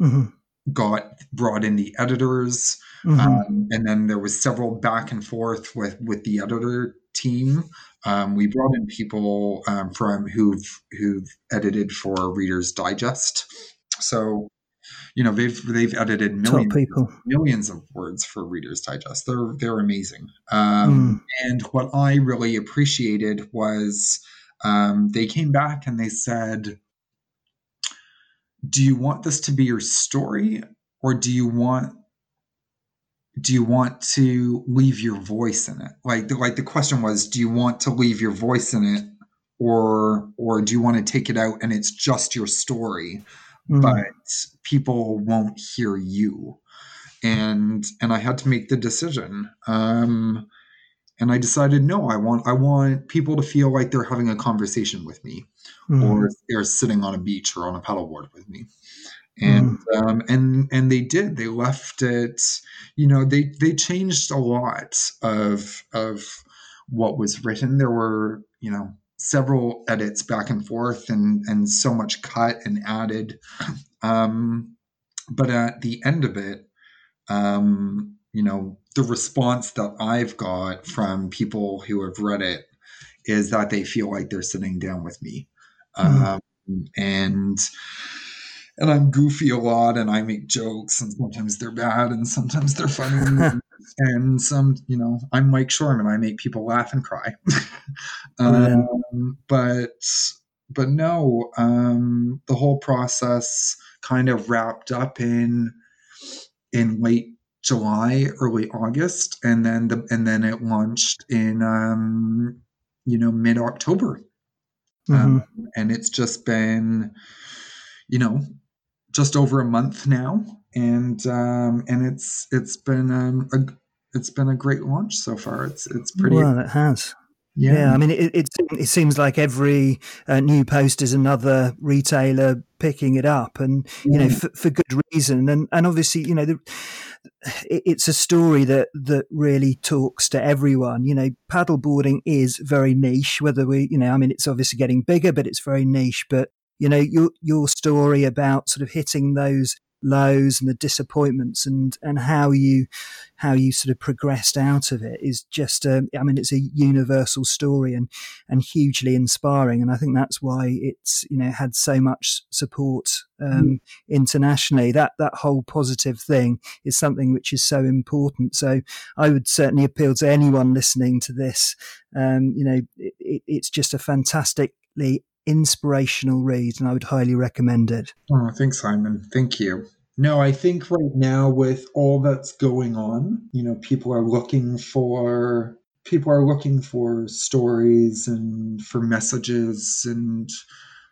mm-hmm. got brought in the editors mm-hmm. um, and then there was several back and forth with with the editor team um, we brought in people um, from who've who've edited for readers digest so you know they've they've edited millions millions of words for Reader's Digest. They're they're amazing. Um, mm. And what I really appreciated was um, they came back and they said, "Do you want this to be your story, or do you want?" Do you want to leave your voice in it? Like, the, like the question was, do you want to leave your voice in it, or or do you want to take it out and it's just your story? Mm. but people won't hear you. And and I had to make the decision. Um, and I decided no, I want I want people to feel like they're having a conversation with me, mm. or they're sitting on a beach or on a paddleboard with me and mm. um, and and they did they left it you know they they changed a lot of of what was written there were you know several edits back and forth and and so much cut and added um, but at the end of it um, you know the response that i've got from people who have read it is that they feel like they're sitting down with me mm-hmm. um, and and I'm goofy a lot and I make jokes and sometimes they're bad and sometimes they're funny and some you know I'm Mike Shoreman I make people laugh and cry. Um, but but no um, the whole process kind of wrapped up in in late July early August and then the and then it launched in um, you know mid October mm-hmm. um, and it's just been you know just over a month now, and um, and it's it's been um, a it's been a great launch so far. It's it's pretty well. It has. Yeah. yeah, I mean, it, it, it seems like every uh, new post is another retailer picking it up, and you yeah. know, for, for, good reason. And and obviously, you know, the, it, it's a story that that really talks to everyone. You know, paddleboarding is very niche. Whether we, you know, I mean, it's obviously getting bigger, but it's very niche. But you know your your story about sort of hitting those lows and the disappointments and and how you how you sort of progressed out of it is just um, I mean it's a universal story and and hugely inspiring. And I think that's why it's you know had so much support um, mm. internationally. That that whole positive thing is something which is so important. So I would certainly appeal to anyone listening to this. Um, you know it, it's just a fantastically inspirational read, and I would highly recommend it. Oh, thanks, Simon. Thank you. No, I think right now with all that's going on, you know, people are looking for people are looking for stories and for messages and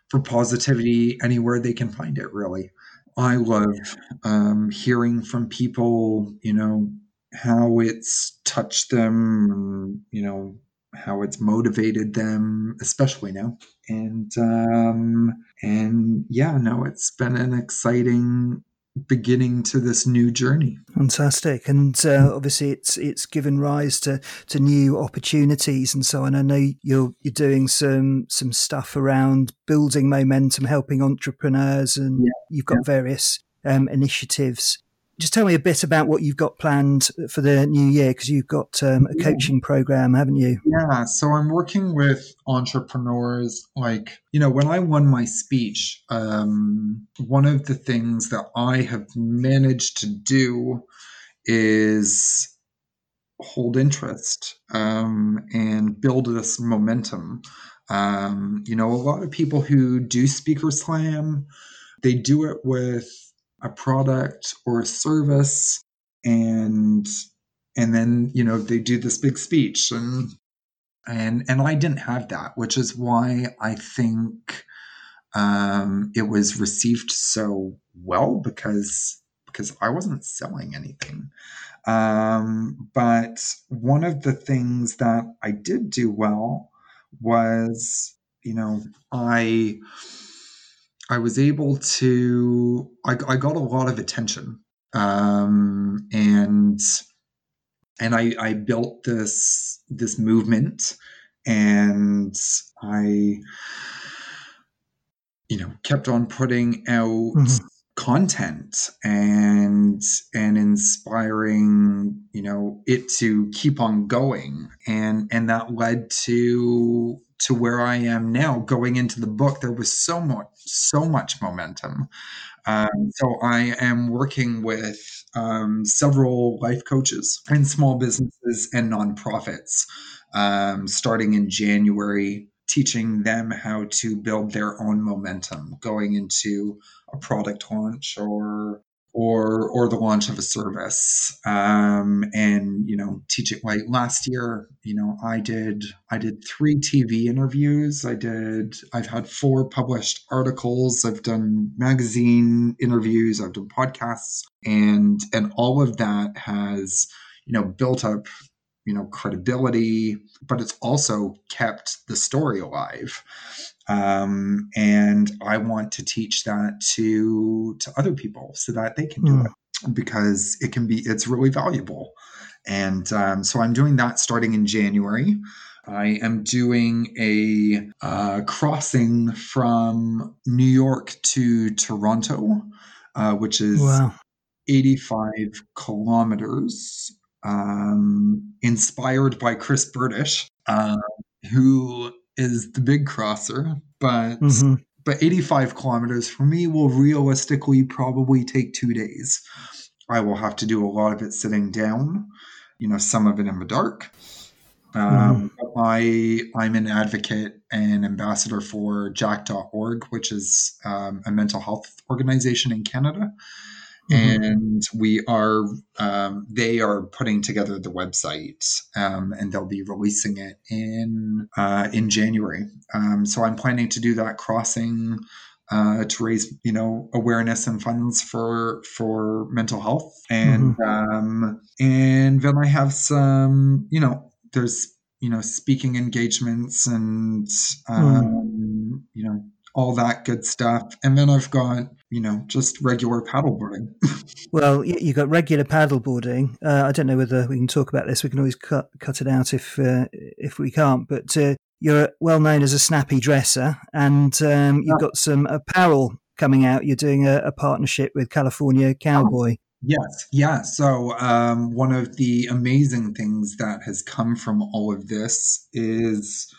for positivity anywhere they can find it. Really, I love um, hearing from people. You know how it's touched them. You know how it's motivated them, especially now. And um, and yeah, no, it's been an exciting beginning to this new journey. Fantastic, and uh, obviously it's it's given rise to to new opportunities and so on. I know you're you're doing some some stuff around building momentum, helping entrepreneurs, and yeah. you've got yeah. various um, initiatives just tell me a bit about what you've got planned for the new year because you've got um, a coaching program, haven't you? Yeah. So I'm working with entrepreneurs. Like, you know, when I won my speech, um, one of the things that I have managed to do is hold interest um, and build this momentum. Um, you know, a lot of people who do Speaker Slam, they do it with a product or a service and and then you know they do this big speech and and and I didn't have that which is why I think um, it was received so well because because I wasn't selling anything. Um, but one of the things that I did do well was you know I I was able to, I, I got a lot of attention. Um, and and I, I built this this movement and I you know kept on putting out mm-hmm. Content and and inspiring you know it to keep on going and and that led to to where I am now going into the book, there was so much, so much momentum. Um, so I am working with um, several life coaches and small businesses and nonprofits um, starting in January, teaching them how to build their own momentum going into a product launch or or or the launch of a service. Um, and you know teaching like last year you know i did i did three tv interviews. I did i've had four published articles. I've done magazine interviews. I've done podcasts. And and all of that has you know built up you know credibility but it's also kept the story alive um, and I want to teach that to to other people so that they can do mm. it because it can be it's really valuable. And um, so I'm doing that starting in January. I am doing a uh, crossing from New York to Toronto, uh, which is wow. 85 kilometers, um, inspired by Chris Bertish, uh, who is the big crosser, but mm-hmm. but 85 kilometers for me will realistically probably take two days. I will have to do a lot of it sitting down, you know, some of it in the dark. Um, mm. I I'm an advocate and ambassador for Jack.org, which is um, a mental health organization in Canada. Mm-hmm. And we are, um, they are putting together the website, um, and they'll be releasing it in uh, in January. Um, so I'm planning to do that crossing uh, to raise you know awareness and funds for for mental health and mm-hmm. um, and then I have some you know there's you know speaking engagements and hmm. um, mm. you know all that good stuff and then I've got you know just regular paddleboarding. well, you, got regular paddleboarding. Uh, I don't know whether we can talk about this. We can always cut cut it out if uh, if we can't. But uh, you're well known as a snappy dresser, and um, you've got some apparel coming out. You're doing a, a partnership with California Cowboy. Yes, yeah. So um, one of the amazing things that has come from all of this is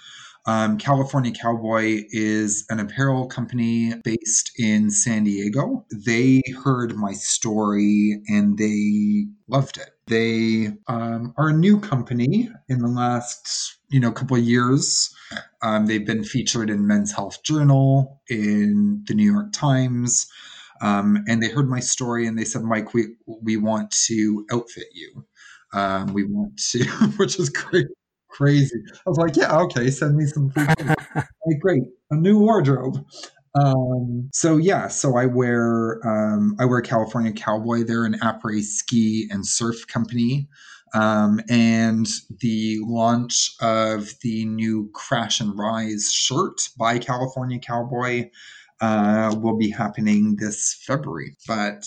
um, California Cowboy is an apparel company based in San Diego. They heard my story and they loved it. They um, are a new company in the last you know couple of years. Um, they've been featured in Men's Health Journal, in the New York Times, um, and they heard my story and they said, "Mike, we we want to outfit you. Um, we want to," which is great crazy. I was like, yeah, okay, send me some free. like, great, a new wardrobe. Um, so yeah, so I wear um, I wear California Cowboy. They're an après ski and surf company. Um, and the launch of the new Crash and Rise shirt by California Cowboy uh, will be happening this February. But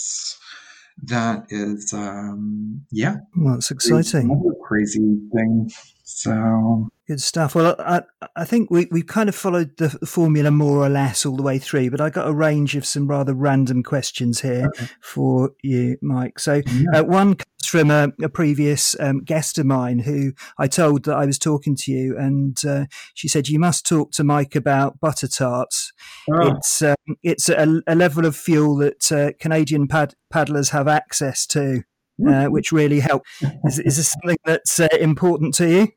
that is, um, yeah. Well, it's exciting. Another crazy thing so good stuff. Well, I, I think we, we've kind of followed the formula more or less all the way through, but I got a range of some rather random questions here okay. for you, Mike. So yeah. uh, one comes from a, a previous um, guest of mine who I told that I was talking to you, and uh, she said you must talk to Mike about butter tarts. Oh. It's um, it's a, a, level of fuel that uh, Canadian pad- paddlers have access to. Uh, which really help. Is, is this something that's uh, important to you?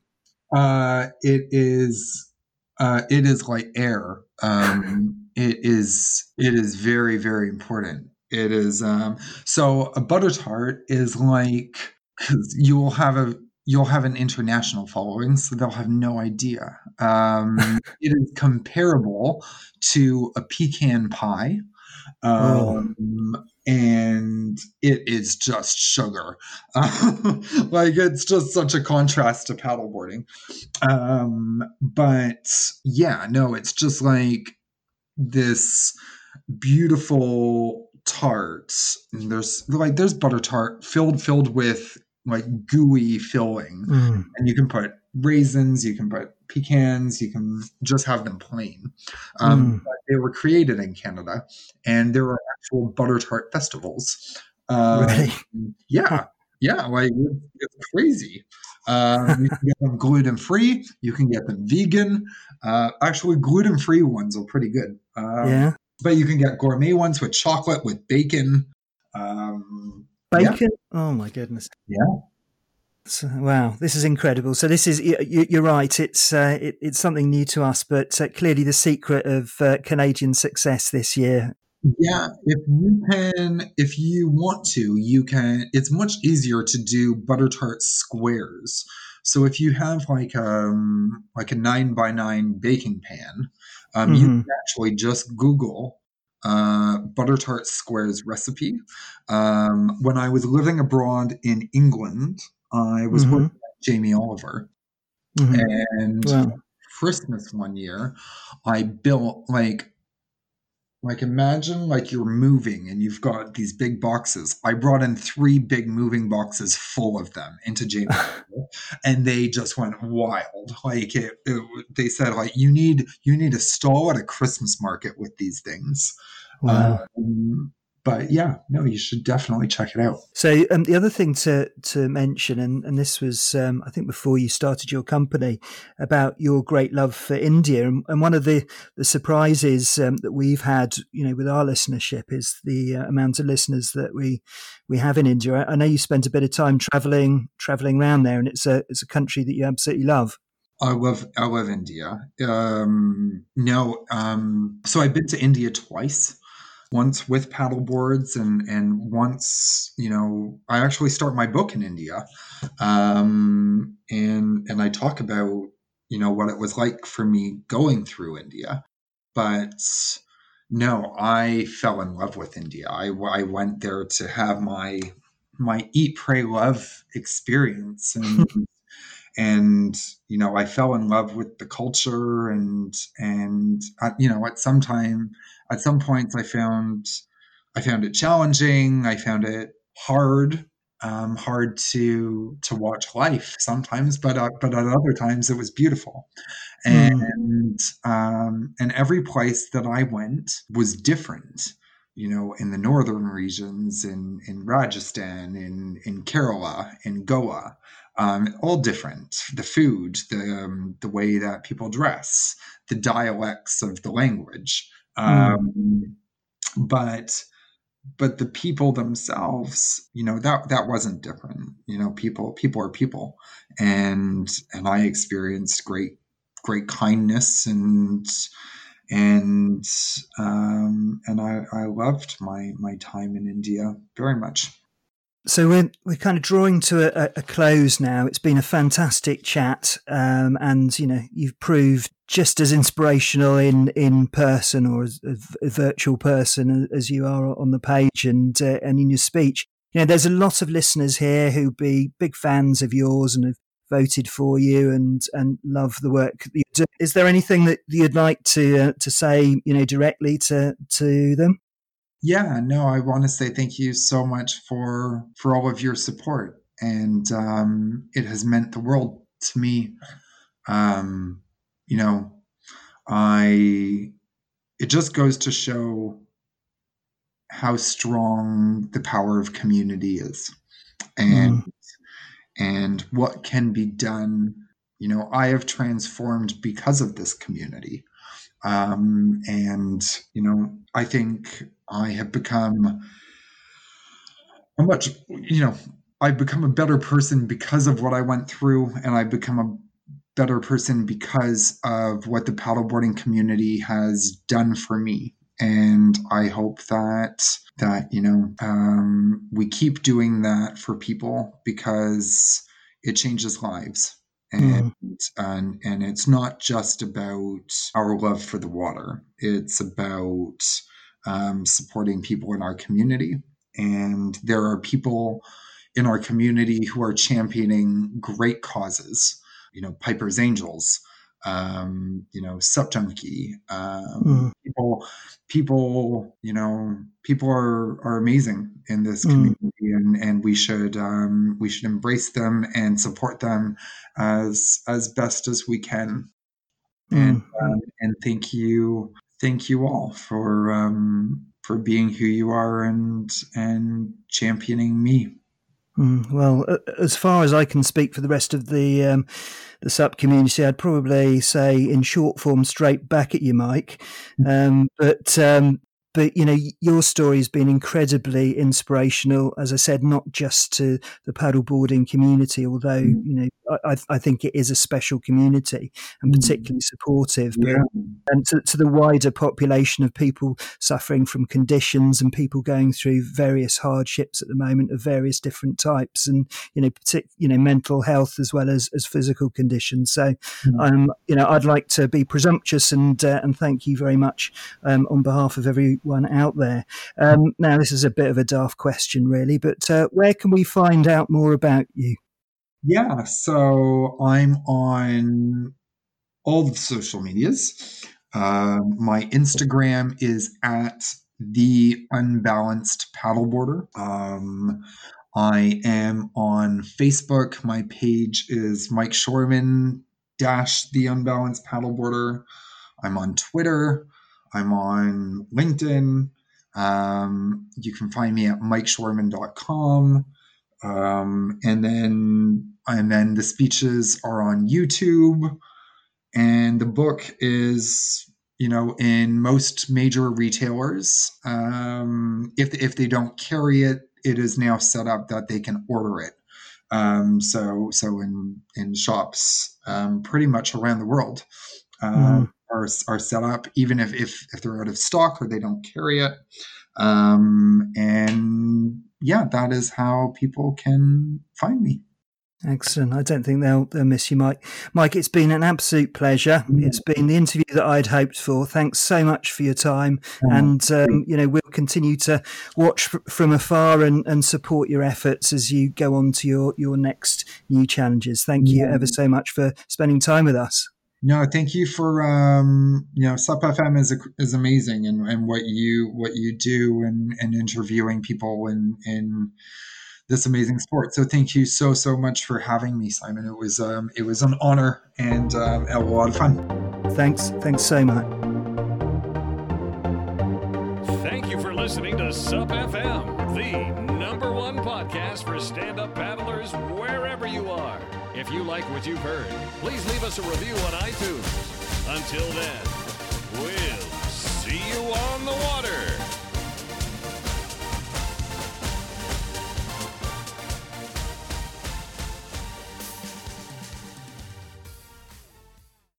Uh, it is. Uh, it is like air. Um, it is. It is very, very important. It is. Um, so a butter tart is like you will have a you'll have an international following, so they'll have no idea. Um, it is comparable to a pecan pie. Oh. Um, oh and it is just sugar. like it's just such a contrast to paddleboarding. Um, but yeah, no, it's just like this beautiful tart. And there's like there's butter tart filled filled with like gooey filling, mm. and you can put raisins, you can put pecans, you can just have them plain. Um, mm. They were created in Canada, and there are actual butter tart festivals. Um, really? Yeah, yeah, like it's crazy. Um, you can get them gluten free. You can get them vegan. Uh, actually, gluten free ones are pretty good. Um, yeah, but you can get gourmet ones with chocolate with bacon. Um, bacon? Yeah. Oh my goodness! Yeah, so, wow, this is incredible. So this is you're right. It's uh, it, it's something new to us, but uh, clearly the secret of uh, Canadian success this year. Yeah, if you can, if you want to, you can. It's much easier to do butter tart squares. So if you have like um like a nine by nine baking pan, um, mm-hmm. you can actually just Google uh, butter tart squares recipe. Um, when I was living abroad in England, I was mm-hmm. working with Jamie Oliver. Mm-hmm. And wow. Christmas one year, I built like like imagine like you're moving and you've got these big boxes. I brought in three big moving boxes full of them into Jamie, and they just went wild. Like it, it, they said, like you need you need a stall at a Christmas market with these things. Wow. Um, but yeah, no, you should definitely check it out. So um, the other thing to to mention, and, and this was um, I think before you started your company, about your great love for India, and, and one of the the surprises um, that we've had, you know, with our listenership is the uh, amount of listeners that we we have in India. I know you spent a bit of time traveling traveling around there, and it's a it's a country that you absolutely love. I love I love India. Um, no, um, so I've been to India twice once with paddle boards and and once you know i actually start my book in india um, and and i talk about you know what it was like for me going through india. But no i fell in love with india. I, I went there to have my my eat pray love experience. And and you know i fell in love with the culture and and uh, you know at some time at some points I found I found it challenging. I found it hard, um, hard to to watch life sometimes, but uh, but at other times it was beautiful, hmm. and mm. um, and every place that I went was different. You know, in the northern regions, in in Rajasthan, in in Kerala, in Goa, um, all different. The food, the um, the way that people dress, the dialects of the language. Hmm. Um, but but the people themselves, you know, that that wasn't different. You know, people people are people, and and I experienced great great kindness and and um, and I, I loved my my time in India very much. So we're we're kind of drawing to a, a close now. It's been a fantastic chat, um, and you know you've proved just as inspirational in in person or as a, virtual person as you are on the page and uh, and in your speech. You know, there's a lot of listeners here who be big fans of yours and have voted for you and and love the work. Is there anything that you'd like to uh, to say, you know, directly to to them? Yeah, no, I want to say thank you so much for for all of your support, and um, it has meant the world to me. Um, you know, I it just goes to show how strong the power of community is, and mm. and what can be done. You know, I have transformed because of this community. Um, and, you know, I think I have become a much, you know, I've become a better person because of what I went through, and I've become a better person because of what the paddleboarding community has done for me. And I hope that that you know um, we keep doing that for people because it changes lives and mm. and and it's not just about our love for the water it's about um, supporting people in our community and there are people in our community who are championing great causes you know piper's angels um, you know Saptanki. Um, mm. People, people, you know, people are are amazing in this mm. community, and and we should um, we should embrace them and support them as as best as we can. Mm. And um, and thank you, thank you all for um, for being who you are and and championing me. Mm, well, as far as I can speak for the rest of the um, the SUP community, I'd probably say in short form, straight back at you, Mike. Mm. Um, but um, but you know your story has been incredibly inspirational as i said not just to the paddleboarding community although mm. you know I, I, think it is a special community and mm. particularly supportive yeah. but, and to, to, the wider population of people suffering from conditions and people going through various hardships at the moment of various different types and you know partic- you know mental health as well as, as physical conditions so mm. um you know i'd like to be presumptuous and uh, and thank you very much um, on behalf of everyone out there. Um, now, this is a bit of a daft question, really, but uh, where can we find out more about you? Yeah, so I'm on all the social medias. Uh, my Instagram is at the unbalanced paddleboarder. Um, I am on Facebook. My page is Mike Shoreman dash the unbalanced paddleboarder. I'm on Twitter. I'm on LinkedIn. Um, you can find me at mikeshoreman.com. Um, and then and then the speeches are on YouTube, and the book is you know in most major retailers. Um, if if they don't carry it, it is now set up that they can order it. Um, so so in in shops um, pretty much around the world mm. are are set up, even if if if they're out of stock or they don't carry it. Um, and yeah, that is how people can find me. Excellent. I don't think they'll they'll miss you, Mike. Mike, it's been an absolute pleasure. It's been the interview that I'd hoped for. Thanks so much for your time, oh, and um, you know we'll continue to watch from afar and, and support your efforts as you go on to your your next new challenges. Thank you ever so much for spending time with us. No, thank you for um, you know Sup FM is is amazing and, and what you what you do and and interviewing people in in this amazing sport. So thank you so so much for having me, Simon. It was um, it was an honor and um, a lot of fun. Thanks, thanks so much. Thank you for listening to Sup FM, the number one podcast for stand up paddlers wherever you are. If you like what you've heard, please leave us a review on iTunes. Until then, we'll see you on the water.